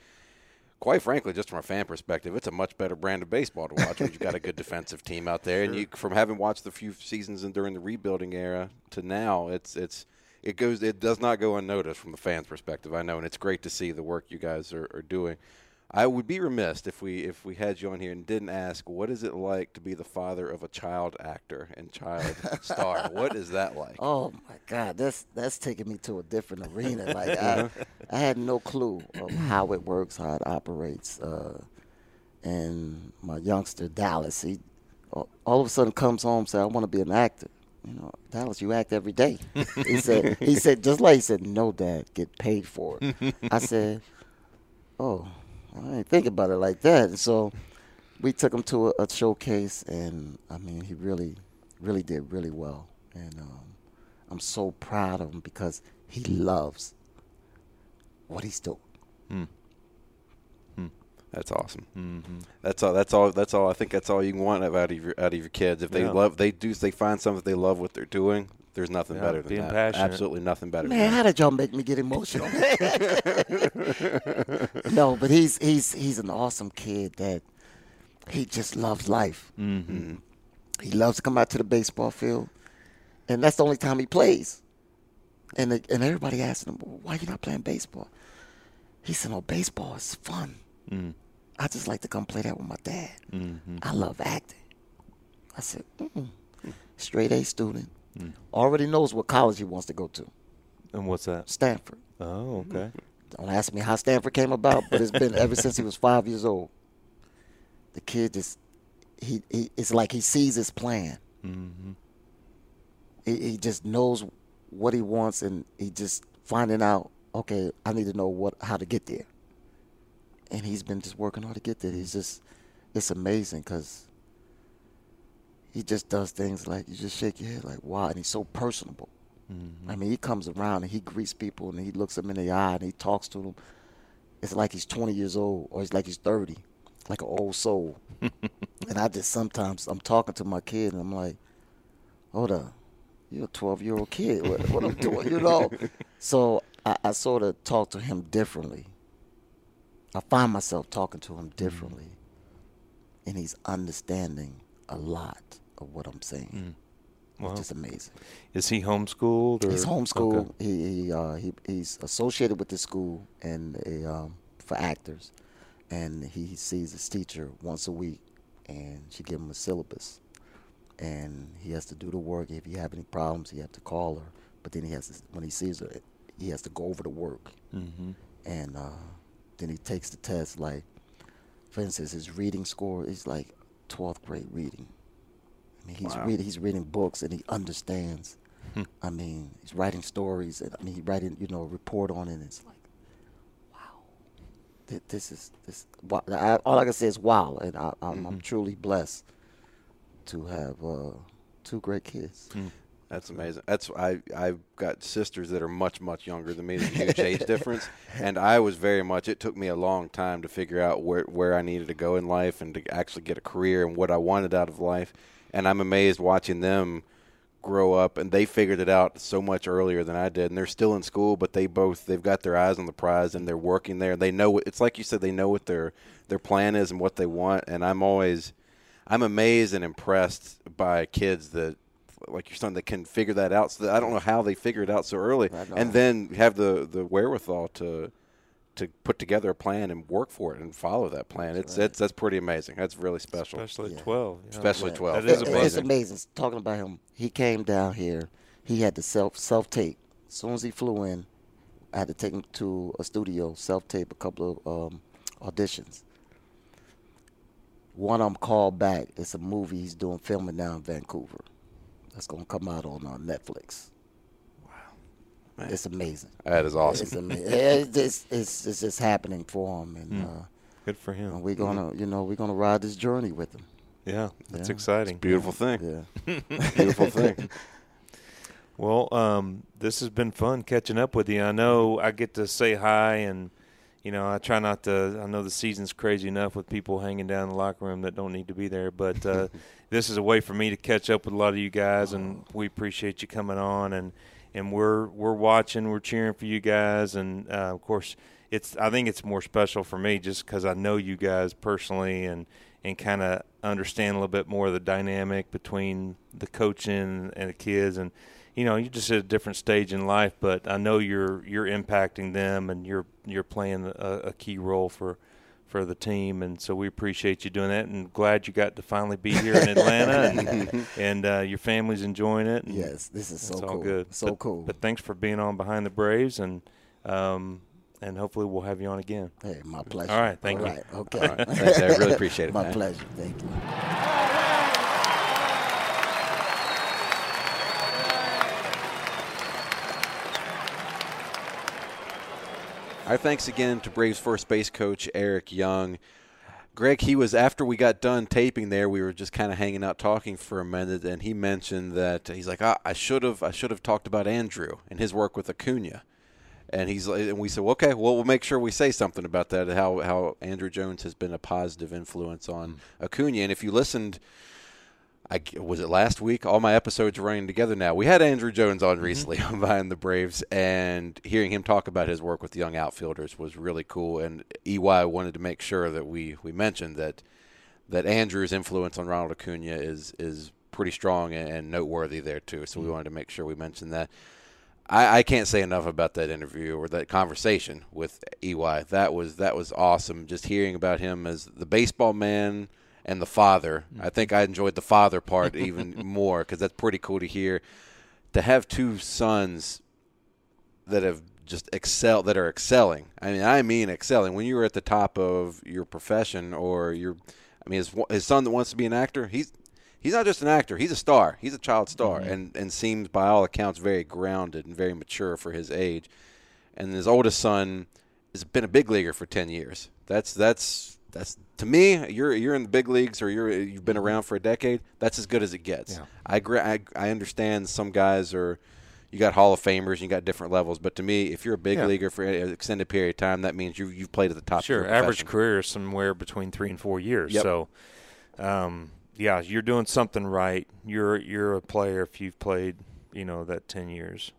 quite frankly, just from a fan perspective, it's a much better brand of baseball to watch when you've got a good defensive team out there. And you, from having watched the few seasons and during the rebuilding era to now, it's it's it goes it does not go unnoticed from the fans' perspective. I know, and it's great to see the work you guys are, are doing. I would be remiss if we if we had you on here and didn't ask what is it like to be the father of a child actor and child star. What is that like? oh my God, that's that's taking me to a different arena. Like I, I had no clue of how it works, how it operates. Uh, and my youngster Dallas, he all of a sudden comes home and said, "I want to be an actor." You know, Dallas, you act every day. he said, he said, just like he said, no, Dad, get paid for it. I said, oh, I ain't think about it like that. And so we took him to a, a showcase, and I mean, he really, really did really well. And um, I'm so proud of him because he loves what he's doing. That's awesome. Mm-hmm. That's all. That's all. That's all. I think that's all you can want out of your out of your kids. If they Yeah. love, they do. They find something they love what they're doing. There's nothing Yeah, better than being that. passionate. Absolutely nothing better. Man, than how did y'all make me get emotional? no, but he's he's he's an awesome kid that he just loves life. Mm-hmm. He loves to come out to the baseball field, and that's the only time he plays. And the, and everybody asks him, "Why you not playing baseball?" He said, "No, baseball is fun. I just like to come play that with my dad. I love acting." I said, mm "Straight A student, already knows what college he wants to go to." And what's that? Stanford. Oh, okay. Don't ask me how Stanford came about, but it's been ever since he was five years old. The kid just he, he it's like he sees his plan. Mm-hmm. He, he just knows what he wants, and he just finding out. Okay, I need to know what how to get there. And he's been just working hard to get there. He's just it's amazing because he just does things like you just shake your head like wow, and he's so personable. Mm-hmm. I mean, he comes around and he greets people and he looks them in the eye and he talks to them. It's like he's 20 years old or it's like he's 30, like an old soul. and I just sometimes I'm talking to my kid and I'm like, hold up, you're a 12 year old kid. What, what I'm doing, you know? So I, I sort of talk to him differently. I find myself talking to him mm-hmm. differently, and he's understanding a lot of what I'm saying, Wow. which is amazing. Is he homeschooled? Or? He's homeschooled. Okay. He he, uh, he he's associated with the school and a, um, for actors, and he sees his teacher once a week, and she gives him a syllabus, and he has to do the work. If he have any problems, he have to call her. But then he has to, when he sees her, he has to go over the work, Mm-hmm. and uh, then he takes the test. Like for instance, his reading score is like 12th grade reading. I mean, he's Wow. reading he's reading books and he understands. Hmm. I mean, he's writing stories and I mean, he's writing you know a report on it. And it's like, wow, Th- this is this. Wow. I, all I can say is wow, and I, I'm, Mm-hmm. I'm truly blessed to have uh, two great kids. Hmm. That's amazing. That's I I've got sisters that are much much younger than me. There's a huge age difference, and I was very much. It took me a long time to figure out where where I needed to go in life and to actually get a career and what I wanted out of life. And I'm amazed watching them grow up, and they figured it out so much earlier than I did. And they're still in school, but they both they've got their eyes on the prize and they're working there. They know it's like you said. They know what their their plan is and what they want. And I'm always I'm amazed and impressed by kids that like your son that can figure that out. So that I don't know how they figure it out so early, and then have the the wherewithal to to put together a plan and work for it and follow that plan. It's that's that's pretty amazing. That's really special. Especially Yeah. 12. you know. Especially Yeah. 12. That is It- That's It's amazing. amazing. Talking about him, he came down here. He had to self self tape. As soon as he flew in, I had to take him to a studio, self tape a couple of um, auditions. One of them called back. It's a movie he's doing filming now in Vancouver. That's gonna come out on uh, Netflix. Man. It's amazing. That is awesome. It's, ama- it's, it's, it's, it's just happening for him, and, Mm. uh, Good for him. we're gonna, you know, we're gonna ride this journey with him. Yeah, that's Yeah. exciting. Beautiful thing. Yeah. Beautiful thing. Well, um, this has been fun catching up with you. I know I get to say hi, and you know I try not to. I know the season's crazy enough with people hanging down in the locker room that don't need to be there, but uh, this is a way for me to catch up with a lot of you guys, and we appreciate you coming on, and and we're we're watching, we're cheering for you guys, and uh, of course it's. I think it's more special for me just because I know you guys personally, and and kind of understand a little bit more of the dynamic between the coaching and the kids and you know you're just at a different stage in life but i know you're you're impacting them and you're you're playing a, a key role for for the team and so we appreciate you doing that and glad you got to finally be here in atlanta and, and uh, your family's enjoying it and Yes, this is so it's cool. all good So but, cool. but thanks for being on behind the braves and um and hopefully we'll have you on again Hey, my pleasure. All right, thank All you. right, okay. All right, thanks, I really appreciate it, My man. pleasure. Thank you. Our thanks again to Braves first base coach Eric Young. Greg, he was after we got done taping there. We were just kind of hanging out talking for a minute, and he mentioned that he's like, ah, I should have, I should have talked about Andruw and his work with Acuna. And he's and we said, well, okay, well, we'll make sure we say something about that. How how Andruw Jones has been a positive influence on Acuna. And if you listened, I was it last week. All my episodes are running together now. We had Andruw Jones on mm-hmm. recently on behind the Braves, and hearing him talk about his work with the young outfielders was really cool. And EY wanted to make sure that we we mentioned that that Andruw's influence on Ronald Acuna is is pretty strong and, and noteworthy there too. So we mm-hmm. wanted to make sure we mentioned that. I, I can't say enough about that interview or that conversation with EY. That was that was awesome. Just hearing about him as the baseball man and the father. I mm. think I enjoyed the father part even more because that's pretty cool to hear. To have two sons that have just excel that are excelling. I mean, I mean excelling. When you're at the top of your profession or you're, I mean, his his son that wants to be an actor, he's he's not just an actor. He's a star. He's a child star, mm-hmm. and and seems by all accounts very grounded and very mature for his age. And his oldest son has been a big leaguer for ten years. That's that's that's to me. You're you're in the big leagues or you're you've been around for a decade. That's as good as it gets. Yeah. I, I I understand some guys are. You got Hall of Famers, you got different levels, but to me, if you're a big Yeah. leaguer for an extended period of time, that means you you've played at the top. Sure, average career is somewhere between three and four years. Yep. So, um, yeah, you're doing something right. You're you're a player if you've played, you know, that ten years.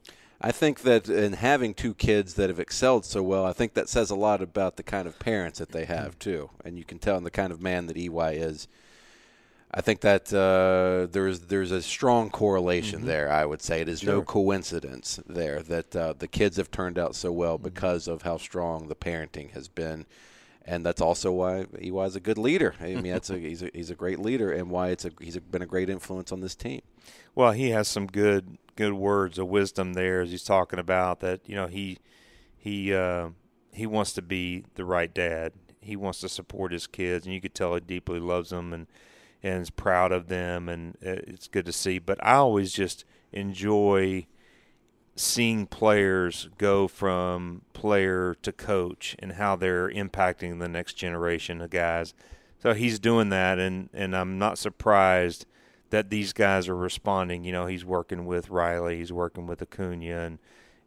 I think that in having two kids that have excelled so well, I think that says a lot about the kind of parents that they have too, and you can tell in the kind of man that EY is. I think that uh, there's there's a strong correlation there. I would say it is no coincidence there that uh, the kids have turned out so well because of how strong the parenting has been, and that's also why EY is a good leader. I mean, that's a, he's a he's a great leader, and why it's a he's been a great influence on this team. Well, he has some good good words of wisdom there as he's talking about that. You know, he he uh, he wants to be the right dad. he wants to support his kids, and you could tell he deeply loves them and and is proud of them, and it's good to see. But I always just enjoy seeing players go from player to coach and how they're impacting the next generation of guys. So he's doing that, and and I'm not surprised that these guys are responding. You know, he's working with Riley, he's working with Acuna, and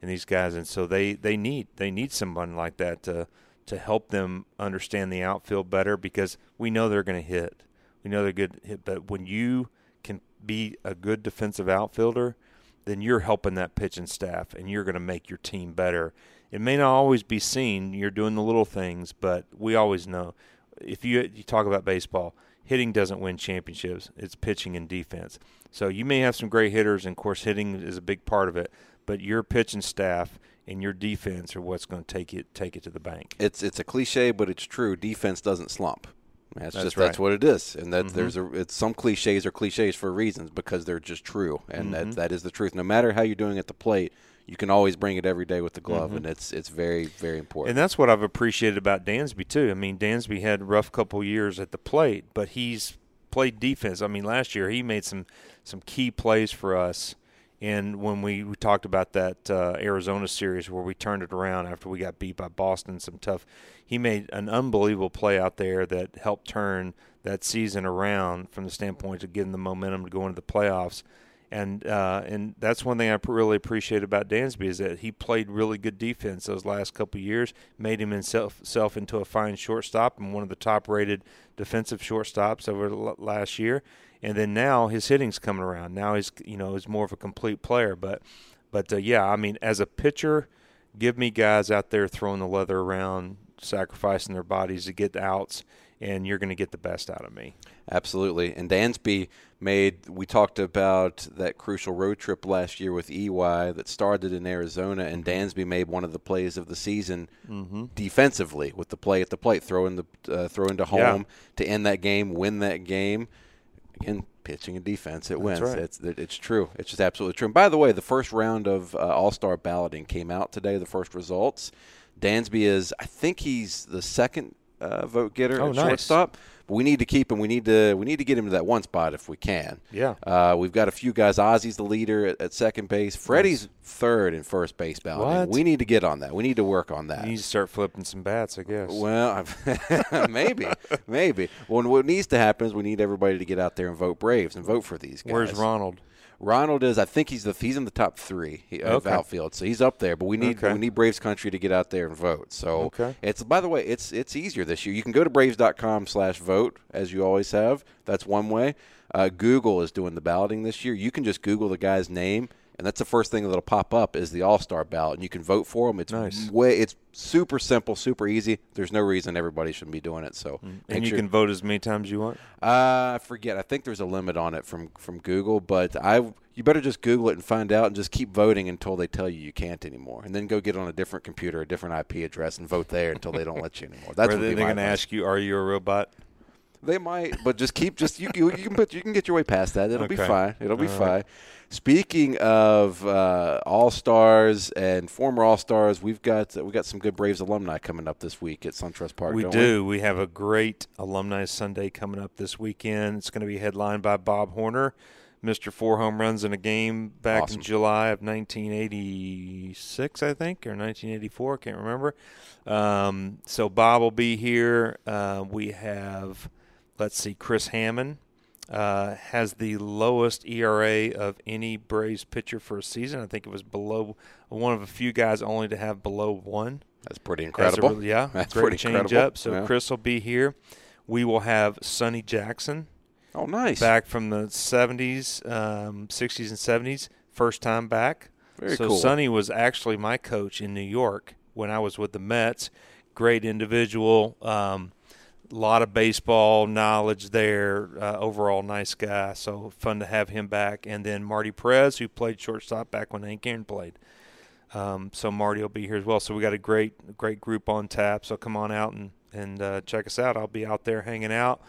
and these guys, and so they they need they need someone like that to to help them understand the outfield better because we know they're going to hit. We know they're good hit, but when you can be a good defensive outfielder, then you're helping that pitching staff and you're going to make your team better. It may not always be seen. You're doing the little things, but we always know. If you you talk about baseball, hitting doesn't win championships. It's pitching and defense. So you may have some great hitters, and of course, hitting is a big part of it. But your pitching staff and your defense are what's going to take it take it to the bank. It's it's a cliche, but it's true. Defense doesn't slump. That's, That's just right. that's what it is, and that Mhm. there's a it's some cliches are cliches for reasons because they're just true, and Mhm. that that is the truth. No matter how you're doing at the plate, you can always bring it every day with the glove, Mhm. and it's it's very very important. And that's what I've appreciated about Dansby too. I mean, Dansby had a rough couple years at the plate, but he's played defense. I mean, last year he made some some key plays for us. And when we, we talked about that uh, Arizona series where we turned it around after we got beat by Boston, some tough, he made an unbelievable play out there that helped turn that season around from the standpoint of getting the momentum to go into the playoffs. And uh, and that's one thing I really appreciate about Dansby is that he played really good defense those last couple years, made him himself self into a fine shortstop and one of the top rated defensive shortstops over the last year. And then now his hitting's coming around. Now he's you know he's more of a complete player. But but uh, yeah, I mean as a pitcher, give me guys out there throwing the leather around, sacrificing their bodies to get outs, and you're going to get the best out of me. Absolutely. And Dansby made, we talked about that crucial road trip last year with EY that started in Arizona, and Dansby made one of the plays of the season Mm-hmm. defensively with the play at the plate, throwing the uh, throwing to Yeah. home to end that game, win that game. Again, pitching and defense, it wins. right. It's it's true. It's just absolutely true. And by the way, the first round of uh, All Star balloting came out today. The first results. Dansby is, I think he's the second uh, vote getter Oh, at nice. shortstop. But we need to keep him. We need to we need to get him to that one spot if we can. Yeah. Uh, we've got a few guys. Ozzie's the leader at, at second base. Freddie's third in first base. What? We need to get on that. We need to work on that. You need to start flipping some bats, I guess. Well, maybe, maybe. Well, what needs to happen is we need everybody to get out there and vote Braves and vote for these guys. Where's Ronald? Ronald is. I think he's the he's in the top three of Okay. outfield, so he's up there. But we need Okay. we need Braves country to get out there and vote. So Okay. it's by the way, it's it's easier this year. You can go to Braves.com/vote as you always have. That's one way. Uh, Google is doing the balloting this year. You can just Google the guy's name, and that's the first thing that'll pop up is the All Star ballot, and you can vote for them. It's Nice. way it's super simple, super easy. There's no reason everybody shouldn't be doing it. So Mm. And you sure- can vote as many times as you want. uh, I forget. I think there's a limit on it from from Google, but I you better just Google it and find out, and just keep voting until they tell you you can't anymore, and then go get on a different computer, a different IP address, and vote there until they don't let you anymore. That's what they're going to ask you, "Are you a robot?" They might, but just keep just you you, you can put you can get your way past that. It'll be fine. It'll be All fine. right. Speaking of uh, all stars and former all stars, we've got we got some good Braves alumni coming up this week at SunTrust Park. we do. We have a great Alumni Sunday coming up this weekend. It's going to be headlined by Bob Horner, Mr. Four Home Runs in a Game back Awesome. in July of 1986, I think, or 1984. I can't remember. Um, so Bob will be here. Uh, we have, let's see, Chris Hammond. Uh, has the lowest ERA of any Braves pitcher for a season. I think it was below one of a few guys only to have below one. That's pretty That's a incredible. yeah, That's great pretty change incredible. up. So Yeah. Chris will be here. We will have Sonny Jackson oh, nice. back from the 70s, um, 60s, and 70s. First time back. Very cool. so cool. Sonny was actually my coach in New York when I was with the Mets. Great individual. Um, a lot of baseball knowledge there. Uh, overall, nice guy. So fun to have him back. And then Marty Perez, who played shortstop back when Hank Aaron played. Um, so Marty will be here as well. So we got a great, great group on tap. So come on out and and uh, check us out. I'll be out there hanging out,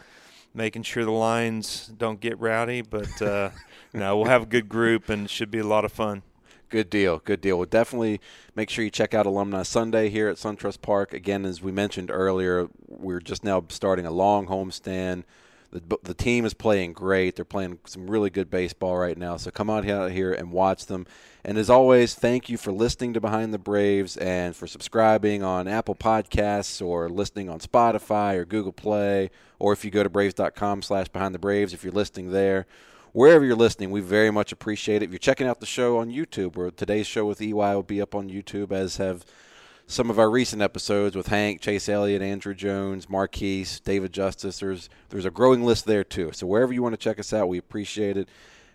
making sure the lines don't get rowdy. But uh, no, we'll have a good group and should be a lot of fun. Good deal. Good deal. Well, definitely make sure you check out Alumni Sunday here at SunTrust Park. Again, as we mentioned earlier, we're just now starting a long homestand. The, the team is playing great. They're playing some really good baseball right now. So come out here and watch them. And as always, thank you for listening to Behind the Braves and for subscribing on Apple Podcasts or listening on Spotify or Google Play, or if you go to braves.com slash behind the Braves, if you're listening there wherever you're listening, we very much appreciate it. If you're checking out the show on YouTube, where today's show with EY will be up on YouTube, as have some of our recent episodes with Hank, Chase Elliott, Andruw Jones, Marquise, David Justice. There's there's a growing list there too. So wherever you want to check us out, we appreciate it.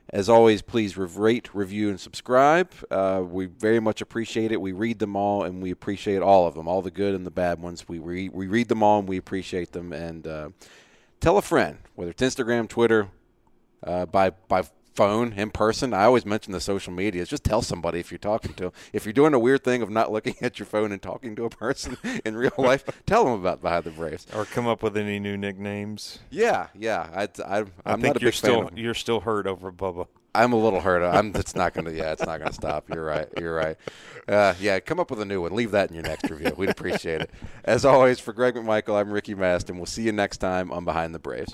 As always, please rate, review, and subscribe. Uh, we very much appreciate it. We read them all, and we appreciate all of them, all the good and the bad ones. We re- we read them all, and we appreciate them. And uh, tell a friend, whether it's Instagram, Twitter, uh, by by phone in person. I always mention the social media. Just tell somebody if you're talking to them. If you're doing a weird thing of not looking at your phone and talking to a person in real life, tell them about Behind the Braves. Or come up with any new nicknames. Yeah, yeah. I, I, I'm I think not a you're big still fan. Of, you're still hurt over Bubba. I'm a little hurt. I'm. It's not gonna. Yeah, it's not gonna stop. You're right. You're right. Uh, yeah, come up with a new one. Leave that in your next review. We'd appreciate it. As always, for Greg McMichael, I'm Ricky Mast, and We'll see you next time on Behind the Braves.